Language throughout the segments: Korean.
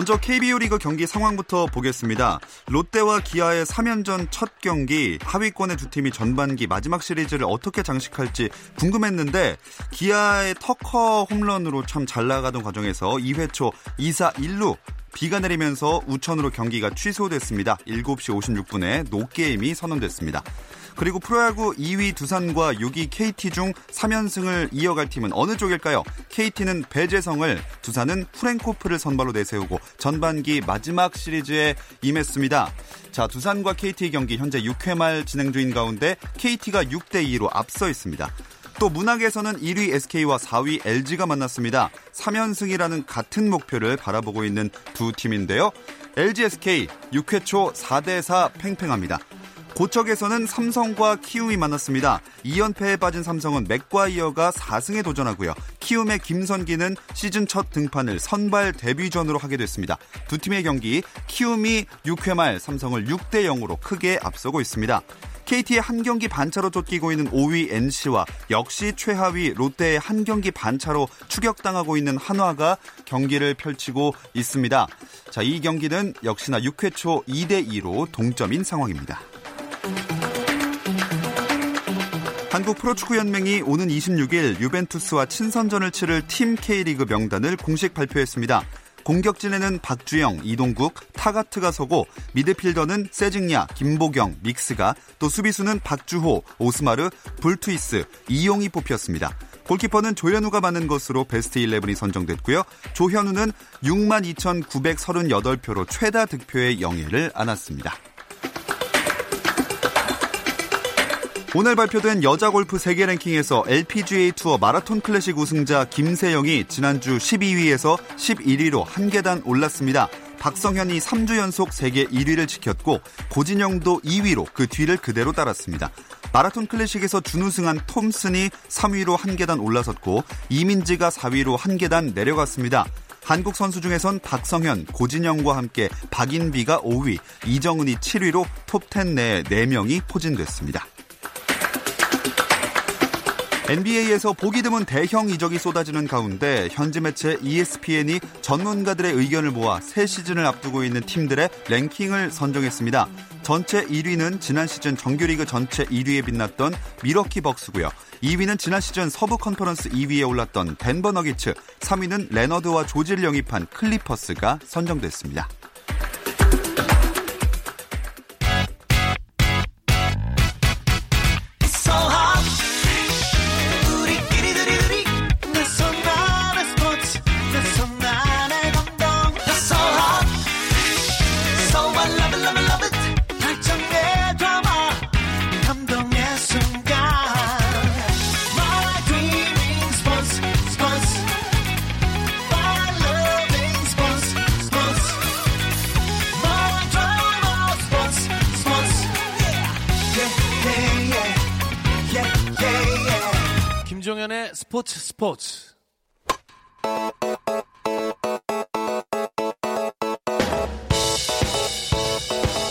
먼저 KBO 리그 경기 상황부터 보겠습니다. 롯데와 기아의 3연전 첫 경기 하위권의 두 팀이 전반기 마지막 시리즈를 어떻게 장식할지 궁금했는데 기아의 터커 홈런으로 참 잘 나가던 과정에서 2회 초 2사 1루 비가 내리면서 우천으로 경기가 취소됐습니다. 7시 56분에 노게임이 선언됐습니다. 그리고 프로야구 2위 두산과 6위 KT 중 3연승을 이어갈 팀은 어느 쪽일까요? KT는 배재성을, 두산은 후렌코프를 선발로 내세우고 전반기 마지막 시리즈에 임했습니다. 자, 두산과 KT 경기 현재 6회 말 진행 중인 가운데 KT가 6대 2로 앞서 있습니다. 또 문학에서는 1위 SK와 4위 LG가 만났습니다. 3연승이라는 같은 목표를 바라보고 있는 두 팀인데요. LG SK 6회 초 4대4 팽팽합니다. 고척에서는 삼성과 키움이 만났습니다. 2연패에 빠진 삼성은 맥과이어가 4승에 도전하고요. 키움의 김선기는 시즌 첫 등판을 선발 데뷔전으로 하게 됐습니다. 두 팀의 경기 키움이 6회 말 삼성을 6대 0으로 크게 앞서고 있습니다. KT의 한 경기 반차로 쫓기고 있는 5위 NC와 역시 최하위 롯데의 한 경기 반차로 추격당하고 있는 한화가 경기를 펼치고 있습니다. 자, 이 경기는 역시나 6회 초 2대 2로 동점인 상황입니다. 한국 프로축구연맹이 오는 26일 유벤투스와 친선전을 치를 팀 K리그 명단을 공식 발표했습니다. 공격진에는 박주영, 이동국, 타가트가 서고 미드필더는 세징야, 김보경, 믹스가 또 수비수는 박주호, 오스마르, 불투이스, 이용이 뽑혔습니다. 골키퍼는 조현우가 맞는 것으로 베스트 11이 선정됐고요. 조현우는 62,938표로 최다 득표의 영예를 안았습니다. 오늘 발표된 여자 골프 세계 랭킹에서 LPGA 투어 마라톤 클래식 우승자 김세영이 지난주 12위에서 11위로 한 계단 올랐습니다. 박성현이 3주 연속 세계 1위를 지켰고 고진영도 2위로 그 뒤를 그대로 따랐습니다. 마라톤 클래식에서 준우승한 톰슨이 3위로 한 계단 올라섰고 이민지가 4위로 한 계단 내려갔습니다. 한국 선수 중에선 박성현, 고진영과 함께 박인비가 5위, 이정은이 7위로 톱10 내에 4명이 포진됐습니다. NBA에서 보기 드문 대형 이적이 쏟아지는 가운데 현지 매체 ESPN이 전문가들의 의견을 모아 새 시즌을 앞두고 있는 팀들의 랭킹을 선정했습니다. 전체 1위는 지난 시즌 정규리그 전체 1위에 빛났던 밀워키 벅스고요. 2위는 지난 시즌 서부 컨퍼런스 2위에 올랐던 덴버 너기츠, 3위는 레너드와 조지를 영입한 클리퍼스가 선정됐습니다. 스포츠 스포츠.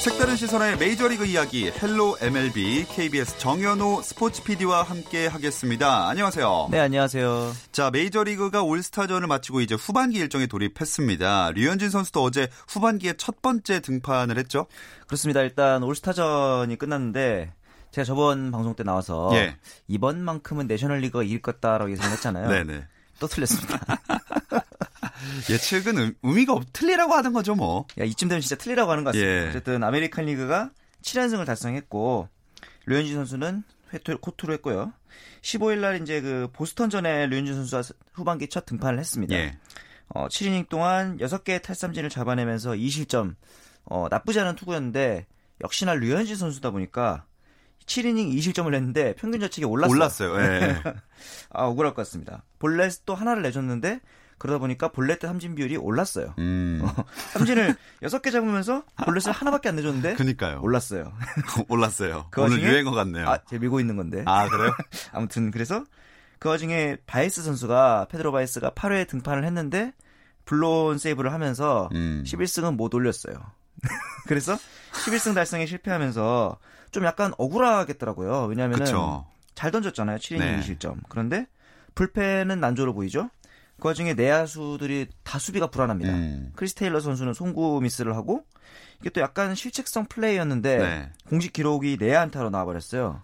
색다른 시선의 메이저리그 이야기 헬로 MLB KBS 정현호 스포츠 PD와 함께 하겠습니다. 안녕하세요. 네, 안녕하세요. 자, 메이저리그가 올스타전을 마치고 이제 후반기 일정에 돌입했습니다. 류현진 선수도 어제 후반기에 첫 번째 등판을 했죠? 그렇습니다. 일단 올스타전이 끝났는데 제가 저번 방송 때 나와서 예. 이번만큼은 내셔널리그가 이길 것다라고 예상했잖아요. 네네. 또 틀렸습니다. 예측은 의, 의미가 없, 틀리라고 하던 거죠, 뭐. 야, 이쯤 되면 진짜 틀리라고 하는 것 같습니다. 예. 어쨌든 아메리칸 리그가 7연승을 달성했고, 류현진 선수는 호투, 호투를 했고요. 15일 날 이제 그 보스턴전에 류현진 선수가 후반기 첫 등판을 했습니다. 예. 어, 7이닝 동안 6개의 탈삼진을 잡아내면서 2실점, 어, 나쁘지 않은 투구였는데, 역시나 류현진 선수다 보니까 7이닝 2실점을 했는데 평균 자책이 올랐어요. 올랐어요. 예. 아, 억울할 것 같습니다. 볼넷 또 하나를 내줬는데 그러다 보니까 볼넷 대 삼진 비율이 올랐어요. 음. 어, 삼진을 6개 잡으면서 볼넷을 하나밖에 안 내줬는데 그니까요. 올랐어요. 올랐어요. 그 오늘 유행어 같네요. 아, 제가 밀고 있는 건데. 아, 그래요? 아무튼 그래서 그 와중에 바에스 선수가 페드로 바에스가 8회 등판을 했는데 블론 세이브를 하면서 음. 11승은 못 올렸어요. 그래서 11승 달성에 실패하면서 좀 약간 억울하겠더라고요. 왜냐하면 잘 던졌잖아요. 7이닝 네. 2실점. 그런데 불펜은 난조로 보이죠. 그 와중에 내야수들이 다 수비가 불안합니다. 음. 크리스 테일러 선수는 송구 미스를 하고 이게 또 약간 실책성 플레이였는데 네. 공식 기록이 내야 안타로 나와버렸어요.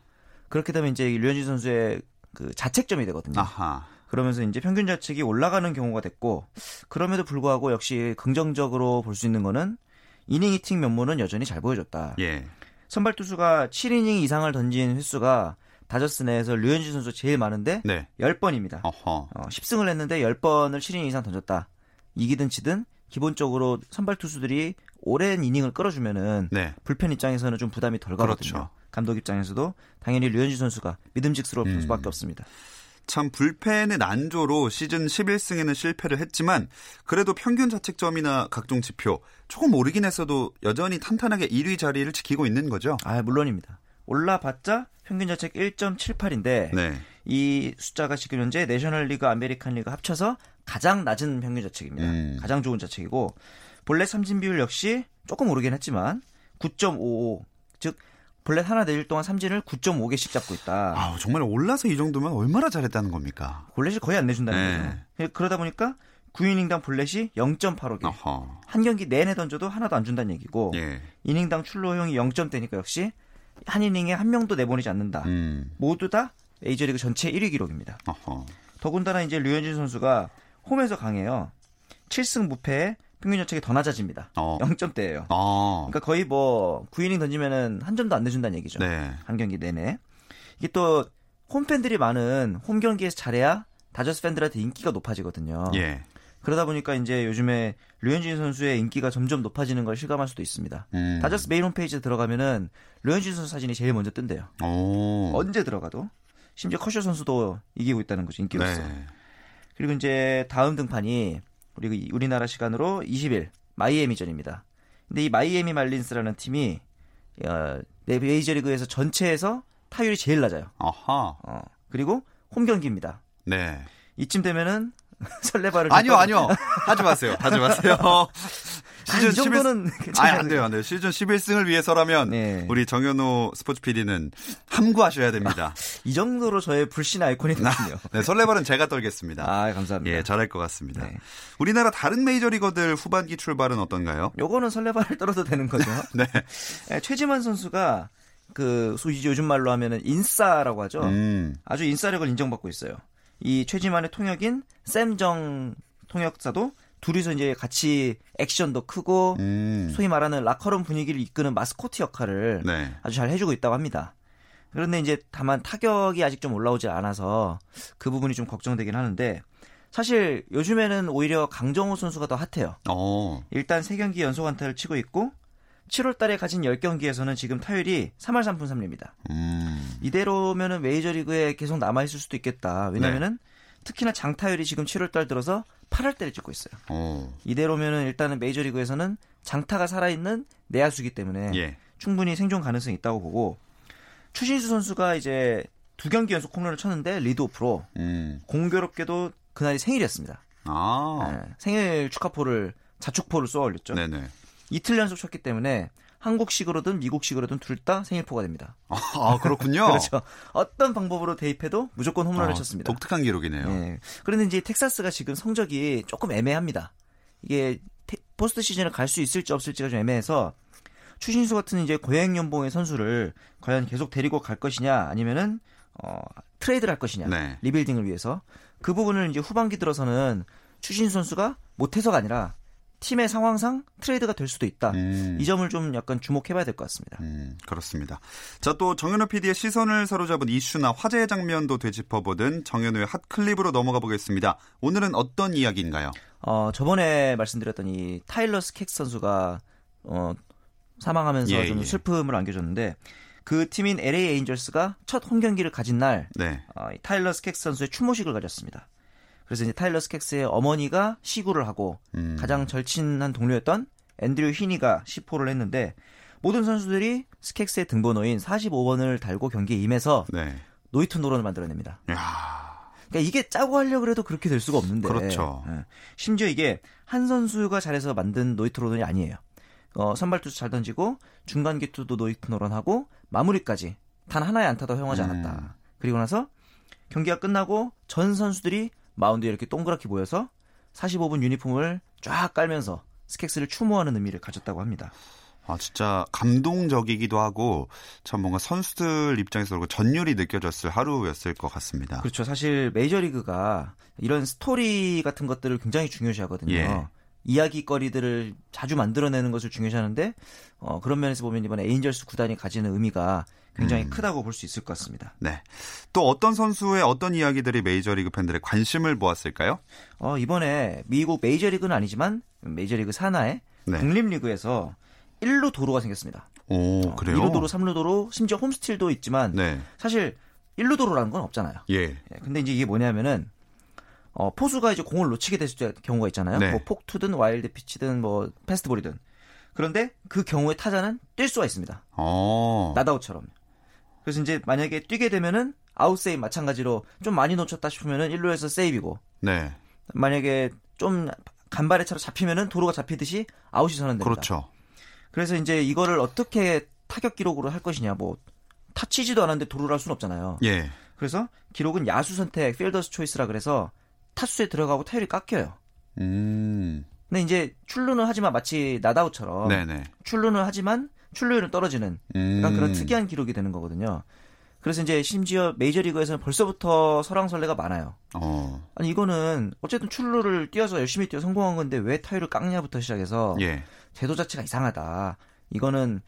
그렇게 되면 이제 류현진 선수의 그 자책점이 되거든요. 아하. 그러면서 이제 평균 자책이 올라가는 경우가 됐고 그럼에도 불구하고 역시 긍정적으로 볼 수 있는 거는 이닝 히팅 면모는 여전히 잘 보여줬다. 예. 선발 투수가 7이닝 이상을 던진 횟수가 다저스 내에서 류현진 선수 제일 많은데 네. 10번입니다. 어허. 어, 10승을 했는데 10번을 7이닝 이상 던졌다. 이기든 지든 기본적으로 선발 투수들이 오랜 이닝을 끌어주면은 네. 불펜 입장에서는 좀 부담이 덜 가거든요. 그렇죠. 감독 입장에서도 당연히 류현진 선수가 믿음직스러울 음. 수밖에 없습니다. 참 불펜의 난조로 시즌 11승에는 실패를 했지만 그래도 평균 자책점이나 각종 지표 조금 오르긴 했어도 여전히 탄탄하게 1위 자리를 지키고 있는 거죠. 아 물론입니다. 올라봤자 평균 자책 1.78인데 네. 이 숫자가 지금 현재 내셔널 리그, 아메리칸 리그 합쳐서 가장 낮은 평균 자책입니다. 음. 가장 좋은 자책이고 볼넷 삼진 비율 역시 조금 오르긴 했지만 9.55. 즉 볼넷 하나 내릴 동안 삼진을 9.5개씩 잡고 있다. 아, 정말 올라서 이 정도면 얼마나 잘했다는 겁니까? 볼넷이 거의 안 내준다는 네. 거죠. 그러다 보니까 9이닝당 볼넷이 0.85개. 어허. 한 경기 내내 던져도 하나도 안 준다는 얘기고 예. 이닝당 출루효용이 0점대니까 역시 한 이닝에 한 명도 내보내지 않는다. 음. 모두 다 메이저리그 전체 1위 기록입니다. 어허. 더군다나 이제 류현진 선수가 홈에서 강해요. 7승 무패에 평균 자책이 더 낮아집니다. 어. 0점대예요. 어. 그러니까 거의 뭐 9이닝 던지면은 한 점도 안 내준다는 얘기죠. 네. 한 경기 내내. 이게 또 홈팬들이 많은 홈 경기에서 잘해야 다저스 팬들한테 인기가 높아지거든요. 예. 그러다 보니까 이제 요즘에 류현진 선수의 인기가 점점 높아지는 걸 실감할 수도 있습니다. 음. 다저스 메인 홈페이지에 들어가면은 류현진 선수 사진이 제일 먼저 뜬대요. 오. 언제 들어가도 심지어 커쇼 선수도 이기고 있다는 거죠 인기로서. 네. 그리고 이제 다음 등판이 우리 우리나라 시간으로 20일 마이애미전입니다. 근데 이 마이애미 말린스라는 팀이 어, 메이저리그에서 전체에서 타율이 제일 낮아요. 아하. 어, 그리고 홈 경기입니다. 네. 이쯤 되면은 설레발을 아니요 아니요 하지 마세요 하지 마세요 시즌 아, 11... 아니, 안 돼요, 안 돼요. 시즌 11승을 위해서라면 네. 우리 정현우 스포츠 PD는 함구하셔야 됩니다. 이 정도로 저의 불신 아이콘이 됐군요. 네, 설레발은 제가 떨겠습니다. 아, 감사합니다. 예, 잘할 것 같습니다. 네. 우리나라 다른 메이저리거들 후반기 출발은 어떤가요? 요거는 설레발을 떨어도 되는 거죠. 네. 네. 최지만 선수가 그 소위 요즘 말로 하면은 인싸라고 하죠. 음. 아주 인싸력을 인정받고 있어요. 이 최지만의 통역인 샘정 통역사도 둘이서 이제 같이 액션도 크고 음. 소위 말하는 라커룸 분위기를 이끄는 마스코트 역할을 네. 아주 잘 해주고 있다고 합니다. 그런데 이제 다만 타격이 아직 좀 올라오지 않아서 그 부분이 좀 걱정되긴 하는데 사실 요즘에는 오히려 강정호 선수가 더 핫해요. 오. 어. 일단 3경기 연속 안타를 치고 있고 7월 달에 가진 10경기에서는 지금 타율이 3할 3푼 3리입니다. 음. 이대로면은 메이저리그에 계속 남아 있을 수도 있겠다. 왜냐면은 네. 특히나 장타율이 지금 7월 달 들어서 8할 때를 찍고 있어요. 오. 어. 이대로면은 일단은 메이저리그에서는 장타가 살아있는 내야수기 때문에 예. 충분히 생존 가능성이 있다고 보고 추신수 선수가 이제 두 경기 연속 홈런을 쳤는데 리드오프로 음. 공교롭게도 그날이 생일이었습니다. 아. 네, 생일 축하포를 자축포를 쏘아 올렸죠. 네네. 이틀 연속 쳤기 때문에 한국식으로든 미국식으로든 둘 다 생일포가 됩니다. 아, 그렇군요. 그렇죠. 어떤 방법으로 대입해도 무조건 홈런을 아, 쳤습니다. 독특한 기록이네요. 네. 그런데 이제 텍사스가 지금 성적이 조금 애매합니다. 이게 포스트 시즌을 갈 수 있을지 없을지가 좀 애매해서 추신수 같은 이제 고액 연봉의 선수를 과연 계속 데리고 갈 것이냐 아니면은 어, 트레이드를 할 것이냐 네. 리빌딩을 위해서 그 부분을 이제 후반기 들어서는 추신수 선수가 못해서가 아니라 팀의 상황상 트레이드가 될 수도 있다. 음. 이 점을 좀 약간 주목해봐야 될 것 같습니다. 음, 그렇습니다. 자, 또 정현우 PD의 시선을 사로잡은 이슈나 화제의 장면도 되짚어보던 정현우의 핫 클립으로 넘어가 보겠습니다. 오늘은 어떤 이야기인가요? 어, 저번에 말씀드렸던 이 타일러 스캑스 선수가 어, 사망하면서 예, 좀 예. 슬픔을 안겨줬는데 그 팀인 LA 에인절스가 첫 홈 경기를 가진 날 네. 어, 타일러 스캑스 선수의 추모식을 가졌습니다. 그래서 이제 타일러 스캑스의 어머니가 시구를 하고 음. 가장 절친한 동료였던 앤드류 히니가 시포를 했는데 모든 선수들이 스캑스의 등번호인 45번을 달고 경기에 임해서 네. 노히트 노런을 만들어냅니다. 야. 그러니까 이게 짜고 하려 그래도 그렇게 될 수가 없는데. 그렇죠. 예. 심지어 이게 한 선수가 잘해서 만든 노히트 노런이 아니에요. 어, 선발 투수 잘 던지고 중간 계투도 노히트 노런하고 마무리까지 단 하나의 안타도 허용하지 음. 않았다. 음. 그리고 나서 경기가 끝나고 전 선수들이 마운드에 이렇게 동그랗게 모여서 45번 유니폼을 쫙 깔면서 스캑스를 추모하는 의미를 가졌다고 합니다. 아, 진짜 감동적이기도 하고 참 뭔가 선수들 입장에서 그리고 전율이 느껴졌을 하루였을 것 같습니다. 그렇죠. 사실 메이저리그가 이런 스토리 같은 것들을 굉장히 중요시 하거든요. 예. 이야기거리들을 자주 만들어내는 것을 중요시하는데 어, 그런 면에서 보면 이번에 에인절스 구단이 가지는 의미가 굉장히 음. 크다고 볼 수 있을 것 같습니다. 네. 또 어떤 선수의 어떤 이야기들이 메이저리그 팬들의 관심을 모았을까요? 어, 이번에 미국 메이저리그는 아니지만 메이저리그 산하의 네. 독립리그에서 1루 도루가 생겼습니다. 오, 어, 그래요? 2루 도루, 3루 도루, 심지어 홈스틸도 있지만 네. 사실 1루 도루라는 건 없잖아요. 예. 예. 근데 이제 이게 뭐냐면은 어, 포수가 이제 공을 놓치게 됐을 경우가 있잖아요. 네. 뭐 폭투든 와일드 피치든 뭐 패스트볼이든. 그런데 그 경우에 타자는 뛸 수가 있습니다. 오. 어. 낫아웃처럼. 그래서 이제 만약에 뛰게 되면은 아웃 세이프 마찬가지로 좀 많이 놓쳤다 싶으면은 1루에서 세이프이고. 네. 만약에 좀 간발의 차로 잡히면은 도로가 잡히듯이 아웃이 선언됩니다. 그렇죠. 그래서 이제 이거를 어떻게 타격 기록으로 할 것이냐 뭐 타치지도 않았는데 도루를 할 수는 없잖아요. 예. 그래서 기록은 야수 선택, 필더스 초이스라 그래서 타수에 들어가고 타율이 깎여요. 음. 근데 이제 출루는 하지만 마치 나다우처럼 네네. 출루는 하지만 출루율은 떨어지는 음. 그런 특이한 기록이 되는 거거든요. 그래서 이제 심지어 메이저리그에서는 벌써부터 설왕설래가 많아요. 어. 아니 이거는 어쨌든 출루를 뛰어서 열심히 뛰어 성공한 건데 왜 타율을 깎냐부터 시작해서 예. 제도 자체가 이상하다. 이거는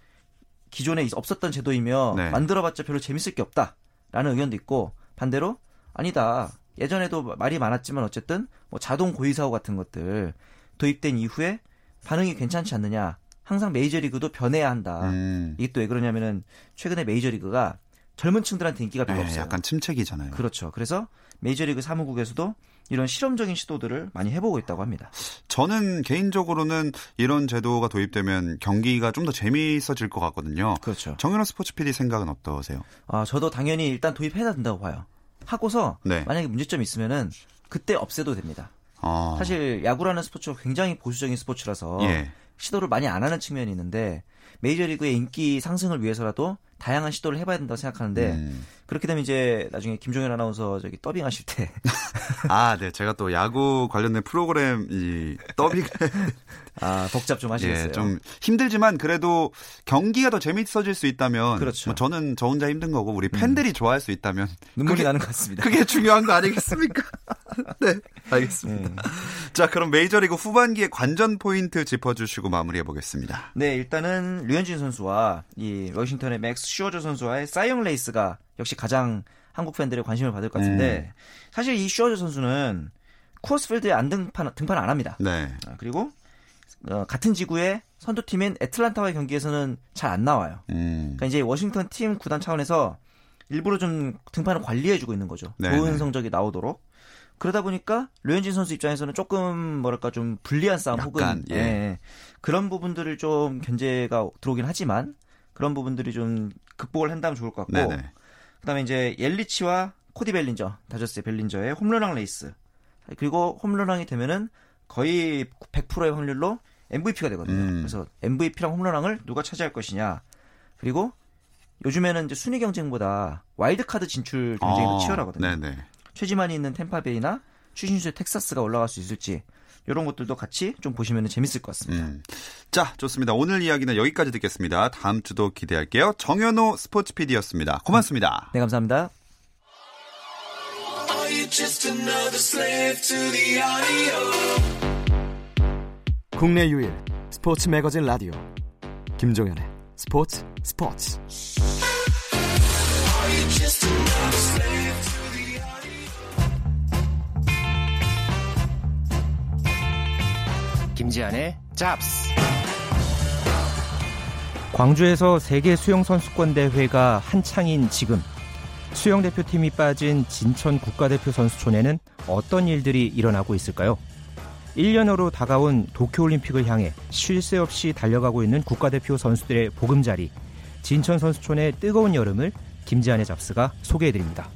기존에 없었던 제도이며 네. 만들어봤자 별로 재밌을 게 없다라는 의견도 있고 반대로 아니다. 예전에도 말이 많았지만 어쨌든 뭐 자동 고의 사고 같은 것들 도입된 이후에 반응이 괜찮지 않느냐. 항상 메이저리그도 변해야 한다. 음. 이게 또 왜 그러냐면은 최근에 메이저리그가 젊은 층들한테 인기가 별로 네, 없어요. 약간 침체기잖아요. 그렇죠. 그래서 메이저리그 사무국에서도 이런 실험적인 시도들을 많이 해보고 있다고 합니다. 저는 개인적으로는 이런 제도가 도입되면 경기가 좀 더 재미있어질 것 같거든요. 그렇죠. 정현호 스포츠 PD 생각은 어떠세요? 아, 저도 당연히 일단 도입해야 된다고 봐요. 하고서 네. 만약에 문제점이 있으면은 그때 없애도 됩니다. 아. 사실 야구라는 스포츠가 굉장히 보수적인 스포츠라서 예. 시도를 많이 안 하는 측면이 있는데 메이저리그의 인기 상승을 위해서라도 다양한 시도를 해봐야 된다고 생각하는데 음. 그렇게 되면 이제 나중에 김종현 아나운서 저기 더빙하실 때 아, 네, 제가 또 야구 관련된 프로그램 이 더빙 아 복잡 좀 하시겠어요. 예, 좀 힘들지만 그래도 경기가 더 재밌어질 수 있다면 그렇죠. 뭐 저는 저 혼자 힘든 거고 우리 팬들이 음. 좋아할 수 있다면 눈물이 그게, 나는 것 같습니다. 그게 중요한 거 아니겠습니까? 네, 알겠습니다. 네. 자, 그럼 메이저리그 후반기의 관전 포인트 짚어주시고 마무리해 보겠습니다. 네, 일단은 류현진 선수와 이 워싱턴의 맥스 슈어저 선수와의 사이영 레이스가 역시 가장 한국 팬들의 관심을 받을 것 같은데 음. 사실 이 슈어저 선수는 쿠어스필드에 안 등판 등판 안 합니다. 네. 아, 그리고 어, 같은 지구의 선두팀인 애틀란타와의 경기에서는 잘 안 나와요. 음. 그러니까 이제 워싱턴 팀 구단 차원에서 일부러 좀 등판을 관리해주고 있는 거죠. 네 좋은 네. 성적이 나오도록. 그러다 보니까 류현진 선수 입장에서는 조금 뭐랄까 좀 불리한 싸움 약간, 혹은 예. 예. 그런 부분들을 좀 견제가 들어오긴 하지만 그런 부분들이 좀 극복을 한다면 좋을 것 같고 네네. 그다음에 이제 옐리치와 코디 벨린저 다저스의 벨린저의 홈런왕 레이스 그리고 홈런왕이 되면은 거의 100%의 확률로 MVP가 되거든요. 음. 그래서 MVP랑 홈런왕을 누가 차지할 것이냐. 그리고 요즘에는 이제 순위 경쟁보다 와일드카드 진출 경쟁이 더 아, 치열하거든요. 네네. 최지만이 있는 템파베이나 추신수의 텍사스가 올라갈 수 있을지 이런 것들도 같이 좀 보시면 재밌을 것 같습니다. 음. 자, 좋습니다. 오늘 이야기는 여기까지 듣겠습니다. 다음 주도 기대할게요. 정현호 스포츠 PD였습니다. 고맙습니다. 네, 감사합니다. 국내 유일 스포츠 매거진 라디오 김종현의 스포츠 스포츠 김지한의 잡스 광주에서 세계 수영 선수권 대회가 한창인 지금 수영 대표팀이 빠진 진천 국가대표 선수촌에는 어떤 일들이 일어나고 있을까요? 1년으로 다가온 도쿄올림픽을 향해 쉴 새 없이 달려가고 있는 국가대표 선수들의 보금자리 진천 선수촌의 뜨거운 여름을 김지한의 잡스가 소개해드립니다.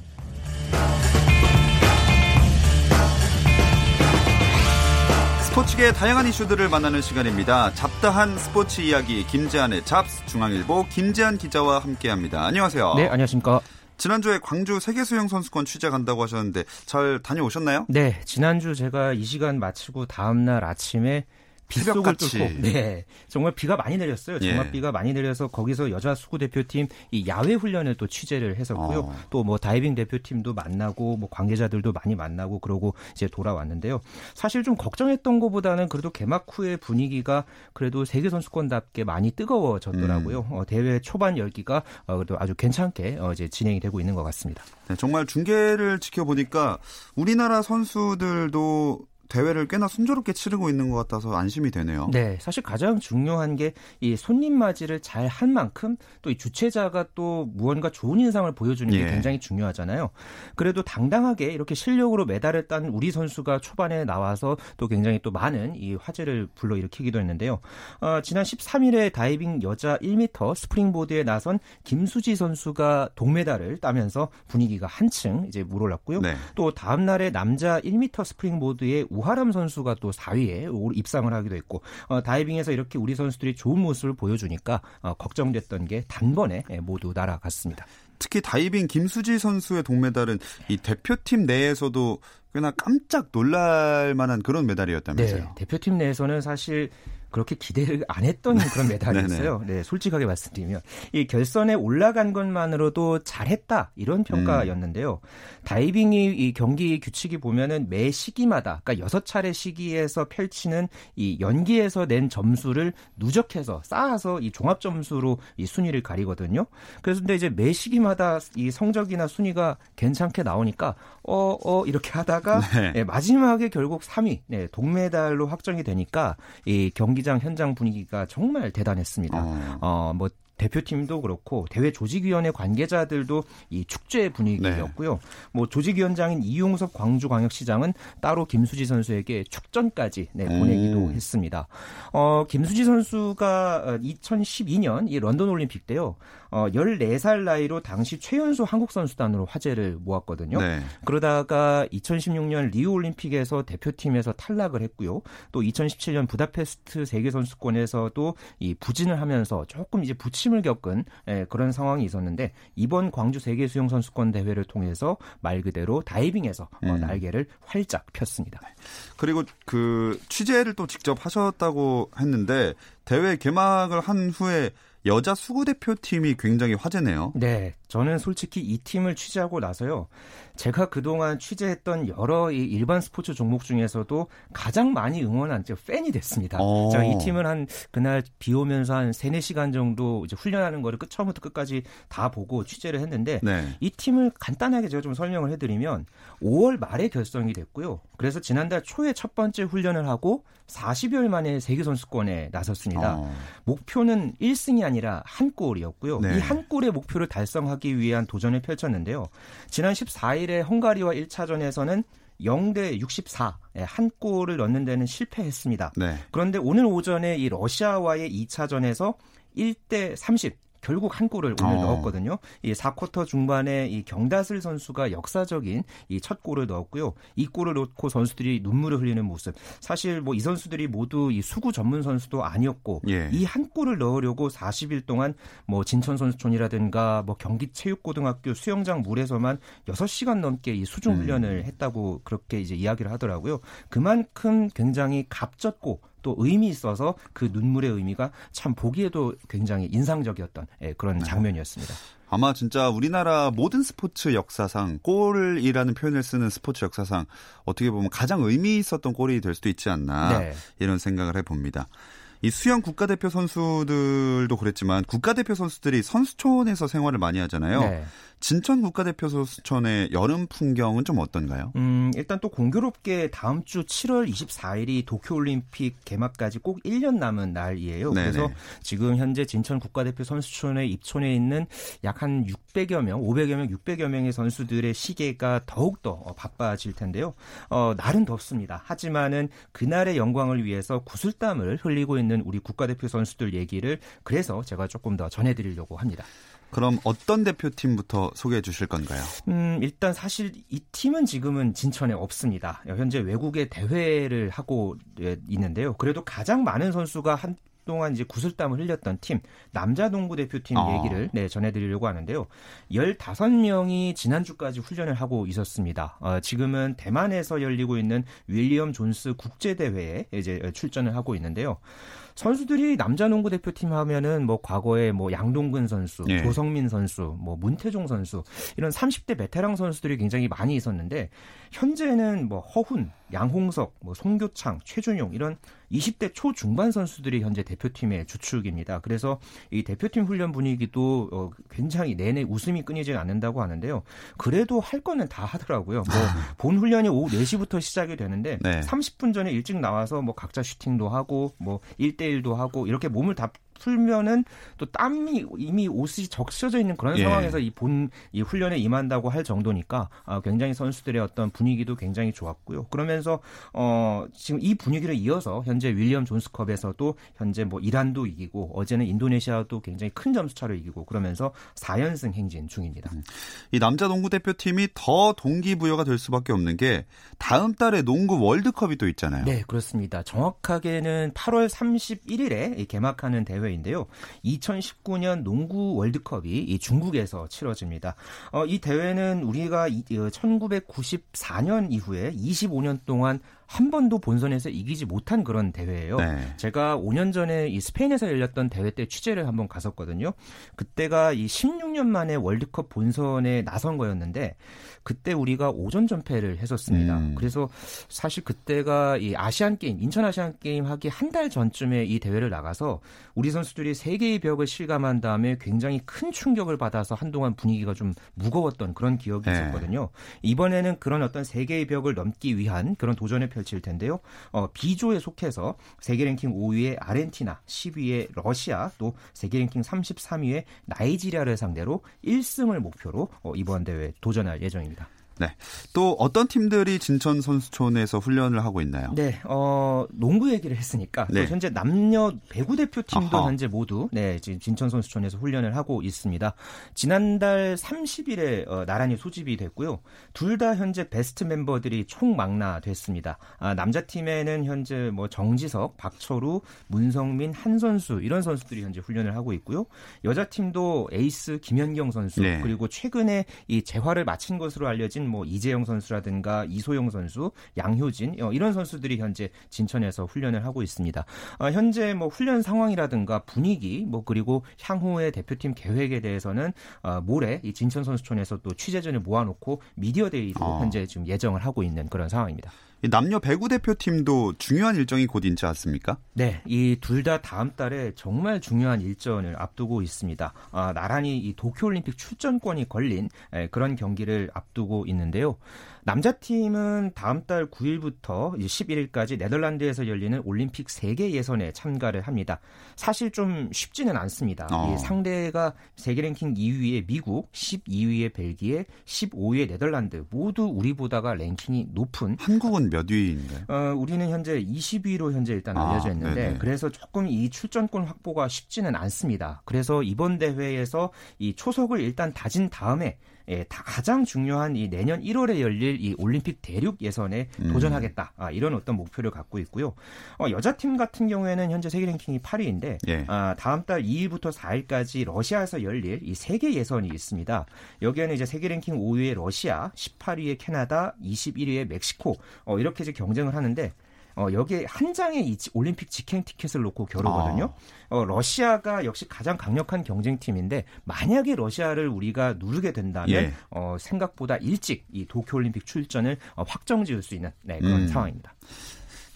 스포츠계의 다양한 이슈들을 만나는 시간입니다. 잡다한 스포츠 이야기 김재한의 잡스 중앙일보 김재한 기자와 함께합니다. 안녕하세요. 네, 안녕하십니까. 지난주에 광주 세계수영 선수권 취재 간다고 하셨는데 잘 다녀오셨나요? 네, 지난주 제가 이 시간 마치고 다음날 아침에 빗속을 뚫고 네 정말 비가 많이 내렸어요. 정말 예. 비가 많이 내려서 거기서 여자 수구 대표팀 이 야외 훈련을 또 취재를 했었고요. 어. 또뭐 다이빙 대표팀도 만나고 뭐 관계자들도 많이 만나고 그러고 이제 돌아왔는데요. 사실 좀 걱정했던 것보다는 그래도 개막 후의 분위기가 그래도 세계 선수권답게 많이 뜨거워졌더라고요. 음. 어, 대회 초반 열기가 어, 그래도 아주 괜찮게 어, 이제 진행이 되고 있는 것 같습니다. 네, 정말 중계를 지켜보니까 우리나라 선수들도 대회를 꽤나 순조롭게 치르고 있는 것 같아서 안심이 되네요. 네, 사실 가장 중요한 게 이 손님 맞이를 잘 한 만큼 또 이 주최자가 또 무언가 좋은 인상을 보여주는 게 예. 굉장히 중요하잖아요. 그래도 당당하게 이렇게 실력으로 메달을 딴 우리 선수가 초반에 나와서 또 굉장히 또 많은 이 화제를 불러일으키기도 했는데요. 어, 지난 13일에 다이빙 여자 1m 스프링보드에 나선 김수지 선수가 동메달을 따면서 분위기가 한층 이제 물올랐고요. 네. 또 다음 날에 남자 1m 스프링보드의 우하람 선수가 또 4위에 입상을 하기도 했고 어, 다이빙에서 이렇게 우리 선수들이 좋은 모습을 보여주니까 어, 걱정됐던 게 단번에 예, 모두 날아갔습니다. 특히 다이빙 김수지 선수의 동메달은 이 대표팀 내에서도 꽤나 깜짝 놀랄 만한 그런 메달이었다면서요. 네, 대표팀 내에서는 사실 그렇게 기대를 안 했던 그런 메달이었어요. 네, 솔직하게 말씀드리면 이 결선에 올라간 것만으로도 잘했다 이런 평가였는데요. 음. 다이빙이 이 경기 규칙이 보면은 매 시기마다 그러니까 여섯 차례 시기에서 펼치는 이 연기에서 낸 점수를 누적해서 쌓아서 이 종합 점수로 이 순위를 가리거든요. 그래서 근데 이제 매 시기마다 이 성적이나 순위가 괜찮게 나오니까 어어 어, 이렇게 하다가 네. 네, 마지막에 결국 3위 네, 동메달로 확정이 되니까 이 경기 경기장 현장 분위기가 정말 대단했습니다. 어, 어 뭐 대표팀도 그렇고 대회 조직위원회 관계자들도 이 축제 분위기였고요. 네. 뭐 조직위원장인 이용섭 광주광역시장은 따로 김수지 선수에게 축전까지 네, 보내기도 오. 했습니다. 어, 김수지 선수가 2012년 이 런던 올림픽 때요. 어, 14살 나이로 당시 최연소 한국 선수단으로 화제를 모았거든요. 네. 그러다가 2016년 리우 올림픽에서 대표팀에서 탈락을 했고요. 또 2017년 부다페스트 세계 선수권에서도 이 부진을 하면서 조금 이제 부침 을 겪은 예, 그런 상황이 있었는데 이번 광주 세계 수영 선수권 대회를 통해서 말 그대로 다이빙에서 어, 음. 어, 날개를 활짝 폈습니다. 그리고 그 취재를 또 직접 하셨다고 했는데 대회 개막을 한 후에 여자 수구 대표팀이 굉장히 화제네요. 네. 저는 솔직히 이 팀을 취재하고 나서요. 제가 그동안 취재했던 여러 일반 스포츠 종목 중에서도 가장 많이 응원한 팬이 됐습니다. 오. 어. 제가 이 팀을 한 그날 비 오면서 한 3, 4시간 정도 이제 훈련하는 거를 끝 처음부터 끝까지 다 보고 취재를 했는데 네. 이 팀을 간단하게 제가 좀 설명을 해 드리면 5월 말에 결성이 됐고요. 그래서 지난달 초에 첫 번째 훈련을 하고 40여일 만에 세계 선수권에 나섰습니다. 어. 목표는 1승이 아니라 한 골이었고요. 네. 이한 골의 목표를 달성하기 위한 도전을 펼쳤는데요. 지난 14일에 헝가리와 1차전에서는 0대 64, 한 골을 넣는 데는 실패했습니다. 네. 그런데 오늘 오전에 이 러시아와의 2차전에서 1대 30, 결국 한 골을 오늘 어. 넣었거든요. 이 4쿼터 중반에 이 경다슬 선수가 역사적인 이 첫 골을 넣었고요. 이 골을 넣고 선수들이 눈물을 흘리는 모습. 사실 뭐 이 선수들이 모두 이 수구 전문 선수도 아니었고 예. 이한 골을 넣으려고 40일 동안 뭐 진천 선수촌이라든가 뭐 경기 체육고등학교 수영장 물에서만 6시간 넘게 이 수중 훈련을 음. 했다고 그렇게 이제 이야기를 하더라고요. 그만큼 굉장히 값졌고 또 의미 있어서 그 눈물의 의미가 참 보기에도 굉장히 인상적이었던 예, 그런 네. 장면이었습니다. 아마 진짜 우리나라 모든 스포츠 역사상 골이라는 표현을 쓰는 스포츠 역사상 어떻게 보면 가장 의미 있었던 골이 될 수도 있지 않나 네. 이런 생각을 해봅니다. 이 수영 국가대표 선수들도 그랬지만 국가대표 선수들이 선수촌에서 생활을 많이 하잖아요. 네. 진천 국가대표 선수촌의 여름 풍경은 좀 어떤가요? 음, 일단 또 공교롭게 다음 주 7월 24일이 도쿄올림픽 개막까지 꼭 1년 남은 날이에요. 네네. 그래서 지금 현재 진천 국가대표 선수촌의 입촌에 있는 약 한 600여 명, 500여 명, 600여 명의 선수들의 시계가 더욱더 바빠질 텐데요. 어, 날은 덥습니다. 하지만은 그날의 영광을 위해서 구슬땀을 흘리고 있는 우리 국가대표 선수들 얘기를 그래서 제가 조금 더 전해드리려고 합니다. 그럼 어떤 대표팀부터 소개해 주실 건가요? 음, 일단 사실 이 팀은 지금은 진천에 없습니다. 현재 외국에 대회를 하고 예, 있는데요. 그래도 가장 많은 선수가 한 동안 이제 구슬땀을 흘렸던 팀 남자 농구 대표팀 어. 얘기를 네, 전해드리려고 하는데요. 15명이 지난주까지 훈련을 하고 있었습니다. 어, 지금은 대만에서 열리고 있는 윌리엄 존스 국제 대회에 이제 출전을 하고 있는데요. 선수들이 남자 농구 대표팀 하면은 뭐 과거에 뭐 양동근 선수, 예. 조성민 선수, 뭐 문태종 선수 이런 30대 베테랑 선수들이 굉장히 많이 있었는데 현재는 뭐 허훈, 양홍석, 뭐 송교창, 최준용 이런 20대 초중반 선수들이 현재 대표팀의 주축입니다. 그래서 이 대표팀 훈련 분위기도 어, 굉장히 내내 웃음이 끊이지 않는다고 하는데요. 그래도 할 거는 다 하더라고요. 뭐본 아. 훈련이 오후 4시부터 시작이 되는데 네. 30분 전에 일찍 나와서 뭐 각자 슈팅도 하고 뭐 1대1도 하고 이렇게 몸을 다 풀면은 또 땀이 이미 옷이 적셔져 있는 그런 예. 상황에서 이 본이 이 훈련에 임한다고 할 정도니까 아, 굉장히 선수들의 어떤 분위기도 굉장히 좋았고요. 그러면서 어 지금 이 분위기를 이어서 현재 윌리엄 존스컵에서도 현재 뭐 이란도 이기고 어제는 인도네시아도 굉장히 큰 점수 차로 이기고 그러면서 4연승 행진 중입니다. 음. 이 남자 농구 대표팀이 더 동기부여가 될 수밖에 없는 게 다음 달에 농구 월드컵이 또 있잖아요. 네, 그렇습니다. 정확하게는 8월 31일에 개막하는 대회 대회인데요. 2019년 농구 월드컵이 이 중국에서 치러집니다. 어, 이 대회는 우리가 1994년 어, 이후에 25년 동안 한 번도 본선에서 이기지 못한 그런 대회예요. 네. 제가 5년 전에 이 스페인에서 열렸던 대회 때 취재를 한번 갔었거든요. 그때가 이 16년 만에 월드컵 본선에 나선 거였는데 그때 우리가 오전 전패를 했었습니다. 음. 그래서 사실 그때가 이 아시안 게임, 인천 아시안 게임 하기 한 달 전쯤에 이 대회를 나가서 우리 선수들이 세계의 벽을 실감한 다음에 굉장히 큰 충격을 받아서 한동안 분위기가 좀 무거웠던 그런 기억이 네. 있었거든요. 이번에는 그런 어떤 세계의 벽을 넘기 위한 그런 도전을 펼칠 텐데요. 어, B조에 속해서 세계 랭킹 5위의 아르헨티나, 10위의 러시아, 또 세계 랭킹 33위의 나이지리아를 상대로 1승을 목표로 어, 이번 대회 도전할 예정입니다. 네. 또 어떤 팀들이 진천 선수촌에서 훈련을 하고 있나요? 네. 어, 농구 얘기를 했으니까 네. 현재 남녀 배구 대표팀도 아하. 현재 모두 네, 지금 진천 선수촌에서 훈련을 하고 있습니다. 지난달 30일에 어, 나란히 소집이 됐고요. 둘 다 현재 베스트 멤버들이 총망라됐습니다. 아, 남자 팀에는 현재 뭐 정지석, 박철우, 문성민, 한 선수 이런 선수들이 현재 훈련을 하고 있고요. 여자 팀도 에이스 김현경 선수 네. 그리고 최근에 이 재활을 마친 것으로 알려진 뭐 이재영 선수라든가 이소영 선수, 양효진 어, 이런 선수들이 현재 진천에서 훈련을 하고 있습니다. 어, 현재 뭐 훈련 상황이라든가 분위기 뭐 그리고 향후의 대표팀 계획에 대해서는 어, 모레 이 진천 선수촌에서 또 취재진을 모아놓고 미디어 데이로 어. 현재 지금 예정을 하고 있는 그런 상황입니다. 남녀 배구 대표팀도 중요한 일정이 곧 있지 않습니까? 네, 이 둘 다 다음 달에 정말 중요한 일정을 앞두고 있습니다. 아, 나란히 이 도쿄올림픽 출전권이 걸린 그런 경기를 앞두고 있는데요. 남자팀은 다음 달 9일부터 11일까지 네덜란드에서 열리는 올림픽 세계 예선에 참가를 합니다. 사실 좀 쉽지는 않습니다. 어. 상대가 세계 랭킹 2위의 미국, 12위의 벨기에, 15위의 네덜란드 모두 우리보다가 랭킹이 높은 한국은 몇 위인가요? 어, 우리는 현재 20위로 현재 일단 아, 알려져 있는데 아, 그래서 조금 이 출전권 확보가 쉽지는 않습니다. 그래서 이번 대회에서 이 초석을 일단 다진 다음에 예, 가장 중요한 이 내년 1월에 열릴 이 올림픽 대륙 예선에 음. 도전하겠다. 아, 이런 어떤 목표를 갖고 있고요. 어, 여자 팀 같은 경우에는 현재 세계 랭킹이 8위인데 예. 아, 다음 달 2일부터 4일까지 러시아에서 열릴 이 세계 예선이 있습니다. 여기에는 이제 세계 랭킹 5위의 러시아, 18위의 캐나다, 21위의 멕시코 어, 이렇게 이제 경쟁을 하는데 어, 여기에 한 장의 이 올림픽 직행 티켓을 놓고 겨루거든요. 아. 어, 러시아가 역시 가장 강력한 경쟁팀인데 만약에 러시아를 우리가 누르게 된다면 예. 어, 생각보다 일찍 이 도쿄올림픽 출전을 어, 확정 지을 수 있는 네, 그런 음. 상황입니다.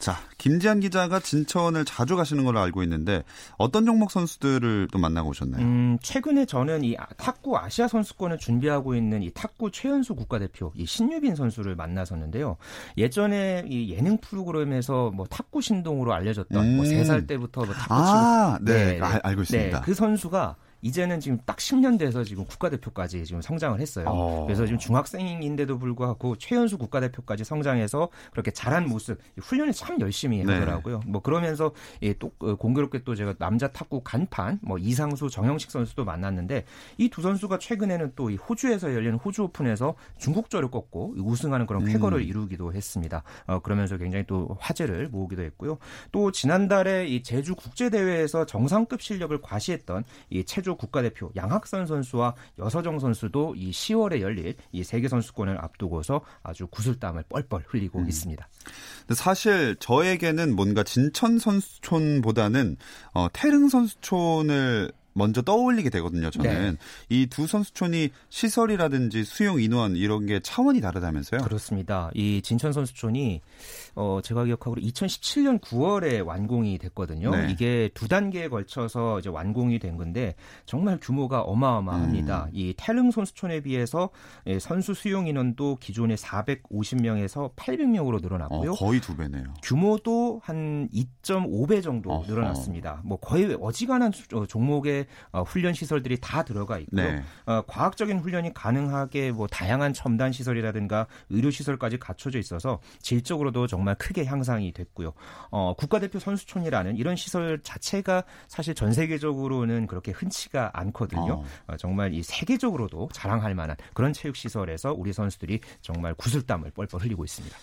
자, 김지한 기자가 진천을 자주 가시는 걸로 알고 있는데 어떤 종목 선수들을 또 만나고 오셨나요? 음, 최근에 저는 이 탁구 아시아 선수권을 준비하고 있는 이 탁구 최연소 국가대표 이 신유빈 선수를 만나섰는데요. 예전에 이 예능 프로그램에서 뭐 탁구 신동으로 알려졌던 뭐 음. 뭐세 살 때부터 뭐 탁구 아, 치고 네, 네, 아, 알고 있습니다. 네, 그 선수가 이제는 지금 딱 10년 돼서 지금 국가대표까지 지금 성장을 했어요. 어. 그래서 지금 중학생인데도 불구하고 최연수 국가대표까지 성장해서 그렇게 잘한 모습, 훈련을 참 열심히 네. 하더라고요. 뭐 그러면서 예, 또 어, 공교롭게 또 제가 남자 탁구 간판 뭐 이상수, 정영식 선수도 만났는데 이 두 선수가 최근에는 또 이 호주에서 열리는 호주 오픈에서 중국조를 꺾고 우승하는 그런 쾌거를 음. 이루기도 했습니다. 어, 그러면서 굉장히 또 화제를 모으기도 했고요. 또 지난달에 이 제주 국제 대회에서 정상급 실력을 과시했던 이 체조 국가대표 양학선 선수와 여서정 선수도 이 10월에 열릴 이 세계 선수권을 앞두고서 아주 구슬땀을 뻘뻘 흘리고 음. 있습니다. 사실 저에게는 뭔가 진천 선수촌보다는 어, 태릉 선수촌을 먼저 떠올리게 되거든요. 저는 네. 이두 선수촌이 시설이라든지 수용 인원 이런 게 차원이 다르다면서요? 그렇습니다. 이 진천 선수촌이 어 제가 기억하기로 2017년 9월에 완공이 됐거든요. 네. 이게 두 단계에 걸쳐서 이제 완공이 된 건데 정말 규모가 어마어마합니다. 음. 이 태릉 선수촌에 비해서 예, 선수 수용 인원도 기존의 450명에서 800명으로 늘어났고요. 어, 거의 두 배네요. 규모도 한 2.5배 정도. 늘어났습니다. 뭐 거의 어지간한 종목의 어, 훈련 시설들이 다 들어가 있고요. 네. 어, 과학적인 훈련이 가능하게 뭐 다양한 첨단 시설이라든가 의료 시설까지 갖춰져 있어서 질적으로도 정말 크게 향상이 됐고요. 어, 국가대표 선수촌이라는 이런 시설 자체가 사실 전 세계적으로는 그렇게 흔치가 않거든요. 어. 어 정말 이 세계적으로도 자랑할 만한 그런 체육 시설에서 우리 선수들이 정말 구슬땀을 뻘뻘 흘리고 있습니다.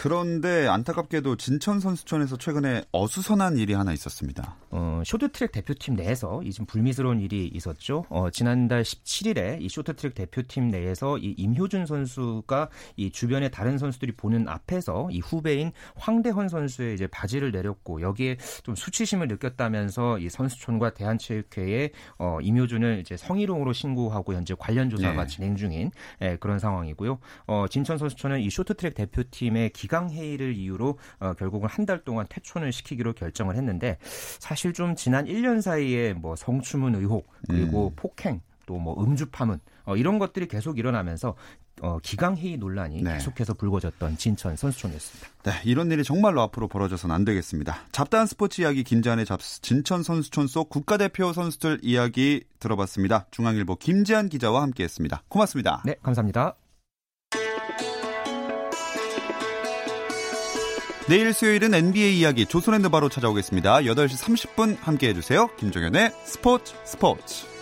그런데 안타깝게도 진천 선수촌에서 최근에 어수선한 일이 하나 있었습니다. 어, 쇼트트랙 대표팀 내에서 이 좀 불미스러운 일이 있었죠. 어, 지난달 17일에 이 쇼트트랙 대표팀 내에서 이 임효준 선수가 이 주변의 다른 선수들이 보는 앞에서 이 후배인 황대헌 선수의 이제 바지를 내렸고 여기에 좀 수치심을 느꼈다면서 이 선수촌과 대한체육회에 어, 임효준을 이제 성희롱으로 신고하고 현재 관련 조사가 네. 진행 중인 예, 그런 상황이고요. 어, 진천 선수촌은 이 쇼트트랙 대표팀의 기 기강 회의를 이유로 어, 결국은 한 달 동안 퇴촌을 시키기로 결정을 했는데 사실 좀 지난 1년 사이에 뭐 성추문 의혹 그리고 음. 폭행 또 뭐 음주 파문 어, 이런 것들이 계속 일어나면서 어, 기강회의 논란이 네. 계속해서 불거졌던 진천 선수촌이었습니다. 네, 이런 일이 정말로 앞으로 벌어져서는 안 되겠습니다. 잡다한 스포츠 이야기 김지한의 잡 진천 선수촌 속 국가대표 선수들 이야기 들어봤습니다. 중앙일보 김지한 기자와 함께했습니다. 고맙습니다. 네, 감사합니다. 내일 수요일은 NBA 이야기 조선핸드 바로 찾아오겠습니다. 8시 30분 함께 해주세요. 김종현의 스포츠 스포츠.